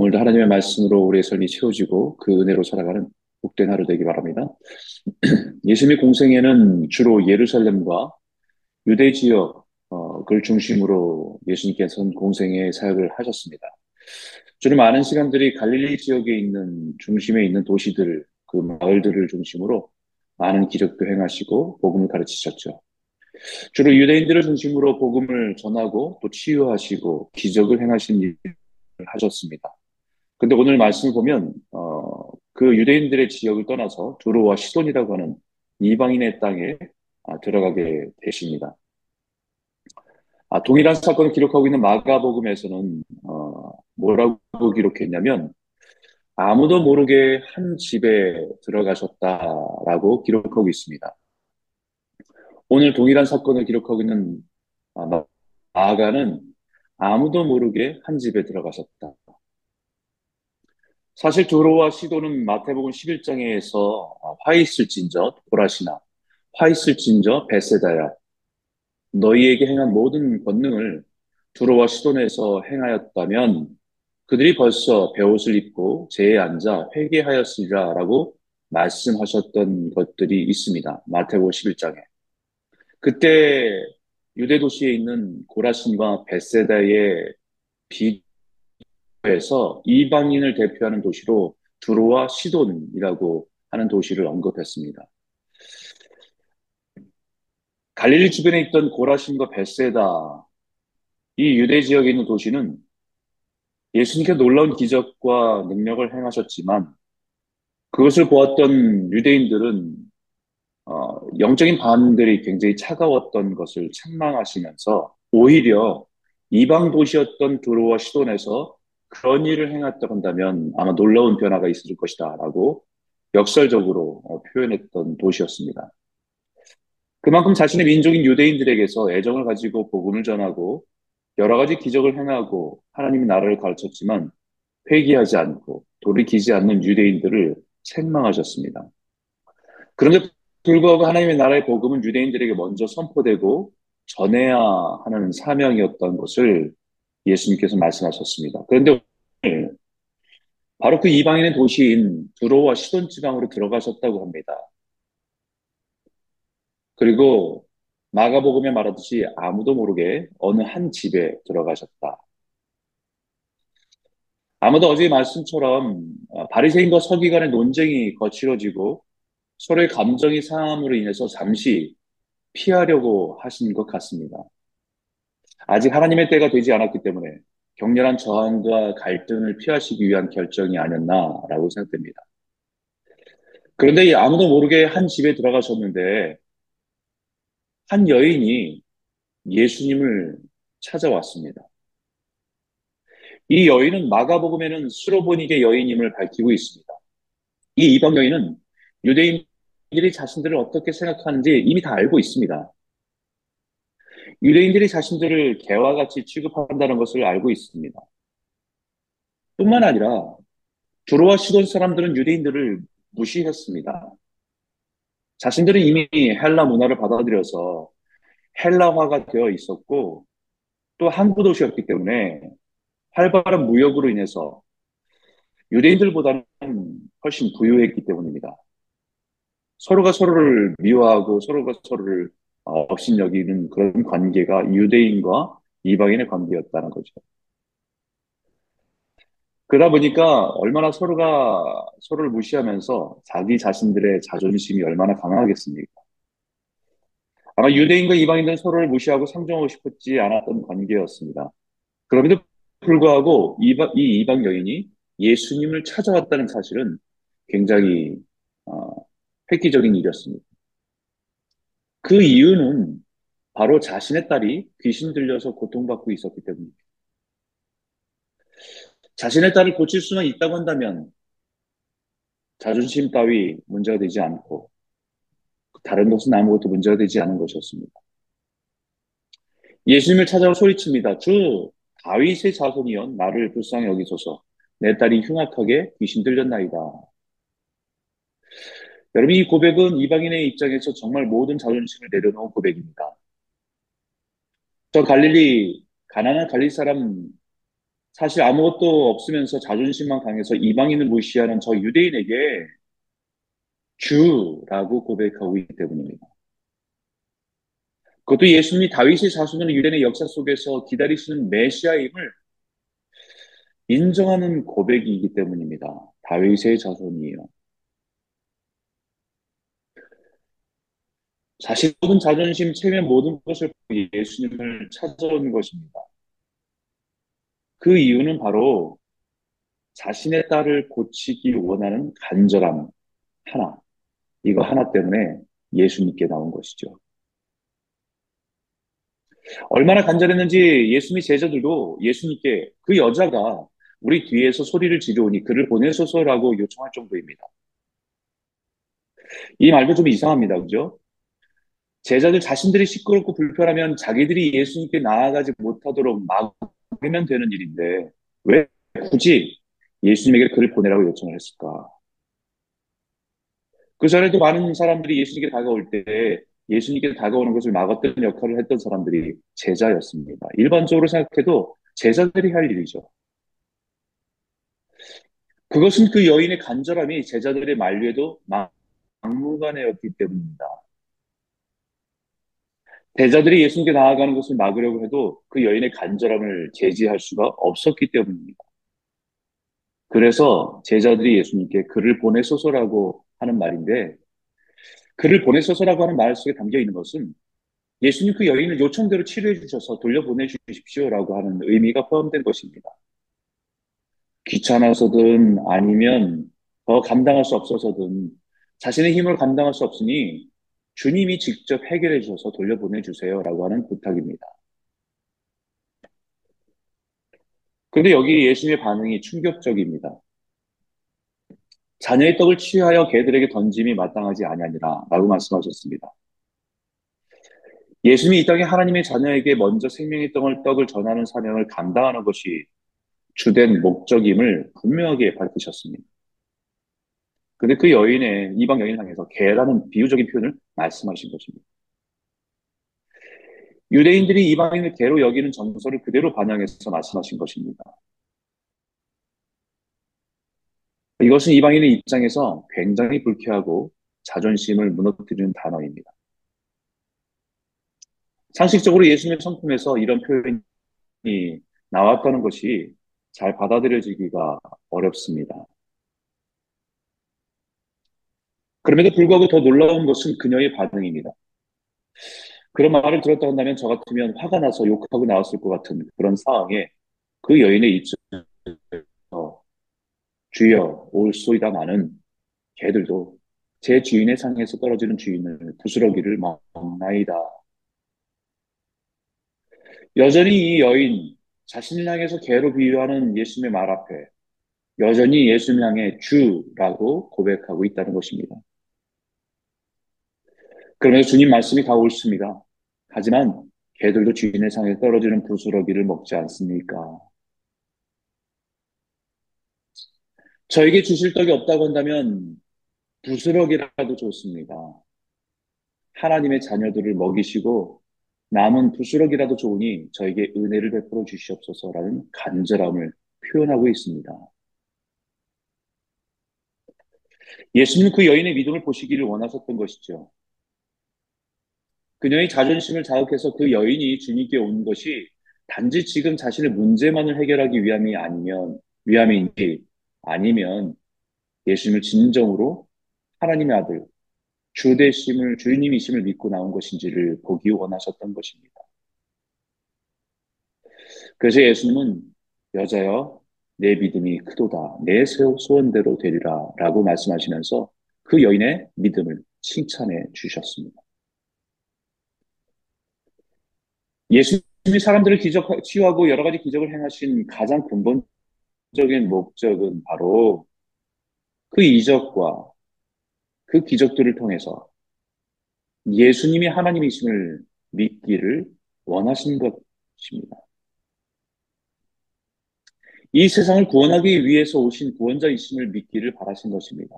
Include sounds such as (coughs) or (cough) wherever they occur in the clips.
오늘도 하나님의 말씀으로 우리의 삶이 채워지고 그 은혜로 살아가는 복된 하루 되기 바랍니다. (clears throat) 예수님의 공생에는 주로 예루살렘과 유대 지역 어, 을 중심으로 예수님께서는 공생의 사역을 하셨습니다. 주로 많은 시간들이 갈릴리 지역에 있는 중심에 있는 도시들, 그 마을들을 중심으로 많은 기적도 행하시고 복음을 가르치셨죠. 주로 유대인들을 중심으로 복음을 전하고 또 치유하시고 기적을 행하신 일을 하셨습니다. 근데 오늘 말씀을 보면 어, 그 유대인들의 지역을 떠나서 두로와 시돈이라고 하는 이방인의 땅에 아, 들어가게 되십니다. 아, 동일한 사건을 기록하고 있는 마가복음에서는 어, 뭐라고 기록했냐면 아무도 모르게 한 집에 들어가셨다라고 기록하고 있습니다. 오늘 동일한 사건을 기록하고 있는 아, 마가는 아무도 모르게 한 집에 들어가셨다. 사실 두로와 시도는 마태복음 11장에서 화 있을진저 보라시나 화 있을진저 베세다야 너희에게 행한 모든 권능을 두로와 시돈에서 행하였다면 그들이 벌써 배옷을 입고 제에 앉아 회개하였으리라 라고 말씀하셨던 것들이 있습니다. 마태복음 11장에. 그때 유대 도시에 있는 고라신과 베세다의 비 에서 이방인을 대표하는 도시로 두로와 시돈이라고 하는 도시를 언급했습니다. 갈릴리 주변에 있던 고라신과 베세다 이 유대 지역에 있는 도시는 예수님께 놀라운 기적과 능력을 행하셨지만 그것을 보았던 유대인들은 어, 영적인 반응들이 굉장히 차가웠던 것을 책망하시면서 오히려 이방 도시였던 두로와 시돈에서 그런 일을 행했다고 한다면 아마 놀라운 변화가 있을 것이다 라고 역설적으로 어, 표현했던 도시였습니다. 그만큼 자신의 민족인 유대인들에게서 애정을 가지고 복음을 전하고 여러 가지 기적을 행하고 하나님의 나라를 가르쳤지만 회개하지 않고 돌이키지 않는 유대인들을 책망하셨습니다. 그런데 불구하고 하나님의 나라의 복음은 유대인들에게 먼저 선포되고 전해야 하는 사명이었던 것을 예수님께서 말씀하셨습니다. 그런데 바로 그 이방인의 도시인 두로와 시돈 지방으로 들어가셨다고 합니다. 그리고 마가복음에 말하듯이 아무도 모르게 어느 한 집에 들어가셨다. 아무도 어제 말씀처럼 바리새인과 서기관의 논쟁이 거칠어지고 서로의 감정이 상함으로 인해서 잠시 피하려고 하신 것 같습니다. 아직 하나님의 때가 되지 않았기 때문에 격렬한 저항과 갈등을 피하시기 위한 결정이 아니었나라고 생각됩니다. 그런데 아무도 모르게 한 집에 들어가셨는데 한 여인이 예수님을 찾아왔습니다. 이 여인은 마가복음에는 수로보닉의 여인임을 밝히고 있습니다. 이 이방 여인은 유대인들이 자신들을 어떻게 생각하는지 이미 다 알고 있습니다. 유대인들이 자신들을 개와 같이 취급한다는 것을 알고 있습니다. 뿐만 아니라 주로와 시돈 사람들은 유대인들을 무시했습니다. 자신들은 이미 헬라 문화를 받아들여서 헬라화가 되어 있었고 또 항구 도시였기 때문에 활발한 무역으로 인해서 유대인들보다는 훨씬 부유했기 때문입니다. 서로가 서로를 미워하고 서로가 서로를 없인 여기는 그런 관계가 유대인과 이방인의 관계였다는 거죠. 그러다 보니까 얼마나 서로가 서로를 무시하면서 자기 자신들의 자존심이 얼마나 강하겠습니까? 아마 유대인과 이방인들은 서로를 무시하고 상종하고 싶었지 않았던 관계였습니다. 그럼에도 불구하고 이방, 이 이방 여인이 예수님을 찾아왔다는 사실은 굉장히 어, 획기적인 일이었습니다. 그 이유는 바로 자신의 딸이 귀신 들려서 고통받고 있었기 때문입니다. 자신의 딸을 고칠 수만 있다고 한다면 자존심 따위 문제가 되지 않고 다른 것은 아무것도 문제가 되지 않은 것이었습니다. 예수님을 찾아와 소리칩니다. 주 다윗의 자손이여 나를 불쌍히 여기소서 내 딸이 흉악하게 귀신 들렸나이다. 여러분 이 고백은 이방인의 입장에서 정말 모든 자존심을 내려놓은 고백입니다. 저 갈릴리 가난한 갈릴 사람 사실 아무것도 없으면서 자존심만 강해서 이방인을 무시하는 저 유대인에게 주라고 고백하고 있기 때문입니다. 그것도 예수님이 다윗의 자손으로 유대인의 역사 속에서 기다리시는 메시아임을 인정하는 고백이기 때문입니다. 다윗의 자손이에요. 자신 모든 자존심, 체면 모든 것을 예수님을 찾아오는 것입니다. 그 이유는 바로 자신의 딸을 고치기 원하는 간절함 하나, 이거 하나 때문에 예수님께 나온 것이죠. 얼마나 간절했는지 예수님의 제자들도 예수님께 그 여자가 우리 뒤에서 소리를 지르오니 그를 보내소서라고 요청할 정도입니다. 이 말도 좀 이상합니다. 그죠? 제자들 자신들이 시끄럽고 불편하면 자기들이 예수님께 나아가지 못하도록 막으면 되는 일인데 왜 굳이 예수님에게 그를 보내라고 요청을 했을까? 그 전에도 많은 사람들이 예수님께 다가올 때 예수님께 다가오는 것을 막았던 역할을 했던 사람들이 제자였습니다. 일반적으로 생각해도 제자들이 할 일이죠. 그것은 그 여인의 간절함이 제자들의 만류에도 막무가내였기 때문입니다. 제자들이 예수님께 나아가는 것을 막으려고 해도 그 여인의 간절함을 제지할 수가 없었기 때문입니다. 그래서 제자들이 예수님께 그를 보내소서라고 하는 말인데 그를 보내소서라고 하는 말 속에 담겨 있는 것은 예수님 그 여인을 요청대로 치료해 주셔서 돌려보내 주십시오라고 하는 의미가 포함된 것입니다. 귀찮아서든 아니면 더 감당할 수 없어서든 자신의 힘을 감당할 수 없으니 주님이 직접 해결해 주셔서 돌려보내 주세요라고 하는 부탁입니다. 그런데 여기 예수님의 반응이 충격적입니다. 자녀의 떡을 취하여 개들에게 던짐이 마땅하지 아니하니라 라고 말씀하셨습니다. 예수님이 이 땅에 하나님의 자녀에게 먼저 생명의 떡을, 떡을 전하는 사명을 감당하는 것이 주된 목적임을 분명하게 밝히셨습니다. 근데 그 여인의 이방 여인을 향해서 개라는 비유적인 표현을 말씀하신 것입니다. 유대인들이 이방인을 개로 여기는 정서를 그대로 반영해서 말씀하신 것입니다. 이것은 이방인의 입장에서 굉장히 불쾌하고 자존심을 무너뜨리는 단어입니다. 상식적으로 예수님의 성품에서 이런 표현이 나왔다는 것이 잘 받아들여지기가 어렵습니다. 그럼에도 불구하고 더 놀라운 것은 그녀의 반응입니다. 그런 말을 들었다 한다면 저 같으면 화가 나서 욕하고 나왔을 것 같은 그런 상황에 그 여인의 입장에서 주여 올소이다마는 개들도 제 주인의 상에서 떨어지는 주인을 부스러기를 막나이다. 여전히 이 여인 자신을 향해서 개로 비유하는 예수님의 말 앞에 여전히 예수님 향해 주라고 고백하고 있다는 것입니다. 그러면서 주님 말씀이 다 옳습니다. 하지만 개들도 주인의 상에 떨어지는 부스러기를 먹지 않습니까? 저에게 주실 떡이 없다고 한다면 부스러기라도 좋습니다. 하나님의 자녀들을 먹이시고 남은 부스러기라도 좋으니 저에게 은혜를 베풀어 주시옵소서라는 간절함을 표현하고 있습니다. 예수님은 그 여인의 믿음을 보시기를 원하셨던 것이죠. 그녀의 자존심을 자극해서 그 여인이 주님께 온 것이 단지 지금 자신의 문제만을 해결하기 위함이 아니면 위함인지 아니면 예수님을 진정으로 하나님의 아들 주 되심을 주님이심을 믿고 나온 것인지를 보기 원하셨던 것입니다. 그래서 예수님은 여자여 내 믿음이 크도다 내 소원대로 되리라 라고 말씀하시면서 그 여인의 믿음을 칭찬해 주셨습니다. 예수님이 사람들을 기적, 치유하고 여러 가지 기적을 행하신 가장 근본적인 목적은 바로 그 이적과 그 기적들을 통해서 예수님이 하나님이심을 믿기를 원하신 것입니다. 이 세상을 구원하기 위해서 오신 구원자이심을 믿기를 바라신 것입니다.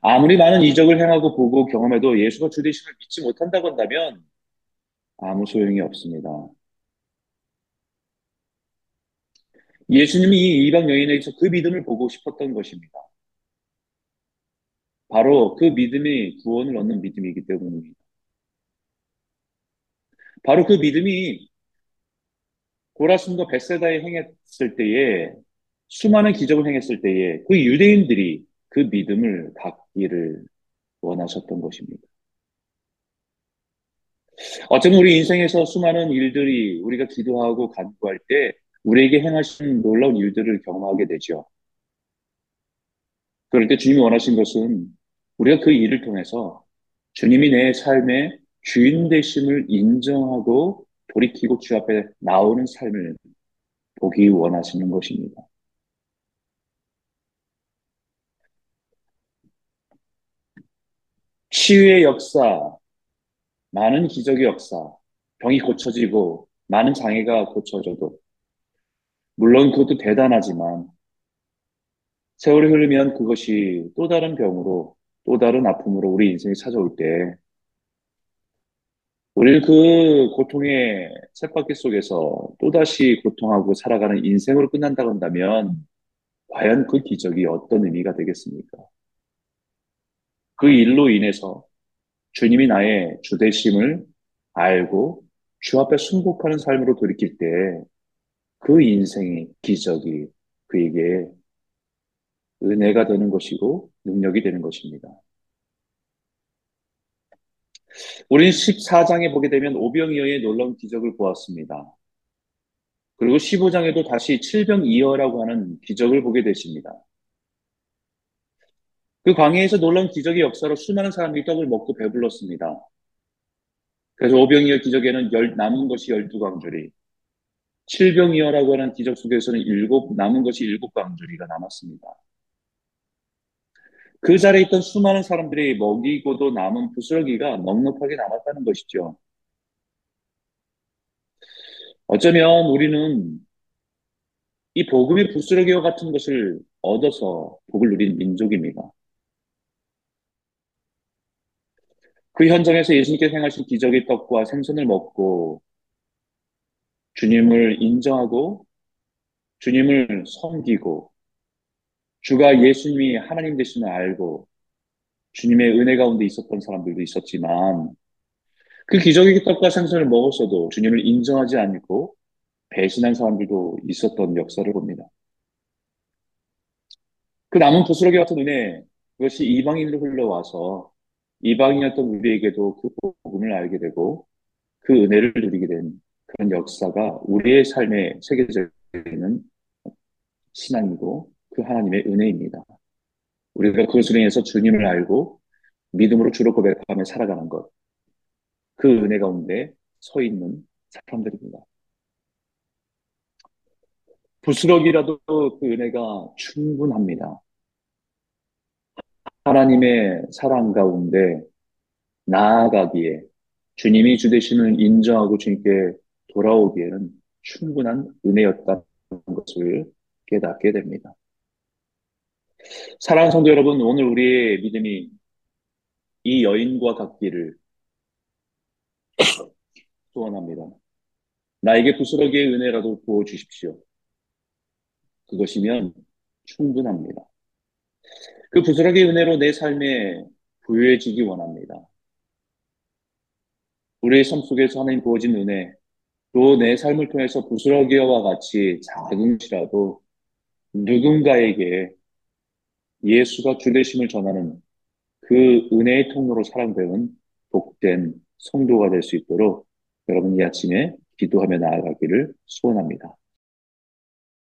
아무리 많은 이적을 행하고 보고 경험해도 예수가 주되심을 믿지 못한다고 한다면 아무 소용이 없습니다. 예수님이 이 이방 여인에게서 그 믿음을 보고 싶었던 것입니다. 바로 그 믿음이 구원을 얻는 믿음이기 때문입니다. 바로 그 믿음이 고라슨과 베세다에 행했을 때에 수많은 기적을 행했을 때에 그 유대인들이 그 믿음을 갖기를 원하셨던 것입니다. 어쩌면 우리 인생에서 수많은 일들이 우리가 기도하고 간구할 때 우리에게 행하신 놀라운 일들을 경험하게 되죠. 그럴 때 주님이 원하신 것은 우리가 그 일을 통해서 주님이 내 삶의 주인 되심을 인정하고 돌이키고 주 앞에 나오는 삶을 보기 원하시는 것입니다. 치유의 역사, 많은 기적의 역사, 병이 고쳐지고 많은 장애가 고쳐져도 물론 그것도 대단하지만 세월이 흐르면 그것이 또 다른 병으로 또 다른 아픔으로 우리 인생이 찾아올 때 우리는 그 고통의 쳇바퀴 속에서 또다시 고통하고 살아가는 인생으로 끝난다고 한다면 과연 그 기적이 어떤 의미가 되겠습니까? 그 일로 인해서 주님이 나의 주대심을 알고 주 앞에 순복하는 삶으로 돌이킬 때 그 인생의 기적이 그에게 은혜가 되는 것이고 능력이 되는 것입니다. 우리는 14장에 보게 되면 오병이어의 놀라운 기적을 보았습니다. 그리고 15장에도 다시 7병이어라고 하는 기적을 보게 되십니다. 그 광야에서 놀라운 기적의 역사로 수많은 사람들이 떡을 먹고 배불렀습니다. 그래서 오병이어 기적에는 열, 남은 것이 열두 광주리, 칠병이어라고 하는 기적 속에서는 일곱 남은 것이 일곱 광주리가 남았습니다. 그 자리에 있던 수많은 사람들이 먹이고도 남은 부스러기가 넉넉하게 남았다는 것이죠. 어쩌면 우리는 이 복음의 부스러기와 같은 것을 얻어서 복을 누린 민족입니다. 그 현장에서 예수님께서 행하신 기적의 떡과 생선을 먹고 주님을 인정하고 주님을 섬기고 주가 예수님이 하나님 되심을 알고 주님의 은혜 가운데 있었던 사람들도 있었지만 그 기적의 떡과 생선을 먹었어도 주님을 인정하지 않고 배신한 사람들도 있었던 역사를 봅니다. 그 남은 부스러기 같은 은혜 그것이 이방인으로 흘러와서 이방인이었던 우리에게도 그 복음을 알게 되고 그 은혜를 누리게 된 그런 역사가 우리의 삶에 새겨져 있는 신앙이고 그 하나님의 은혜입니다. 우리가 그것으로 인해서 주님을 알고 믿음으로 주로 고백하며 살아가는 것. 그 은혜 가운데 서 있는 사람들입니다. 부스럭이라도 그 은혜가 충분합니다. 하나님의 사랑 가운데 나아가기에 주님이 주되심을 인정하고 주님께 돌아오기에는 충분한 은혜였다는 것을 깨닫게 됩니다. 사랑하는 성도 여러분, 오늘 우리의 믿음이 이 여인과 같기를 (coughs) 소원합니다. 나에게 부스러기의 은혜라도 부어 주십시오. 그것이면 충분합니다. 그 부스러기의 은혜로 내 삶에 부유해지기 원합니다. 우리의 삶 속에서 하나님 부어진 은혜, 또 내 삶을 통해서 부스러기와 같이 작은 것이라도 누군가에게 예수가 주되심을 전하는 그 은혜의 통로로 사랑되는 복된 성도가 될 수 있도록 여러분 이 아침에 기도하며 나아가기를 소원합니다.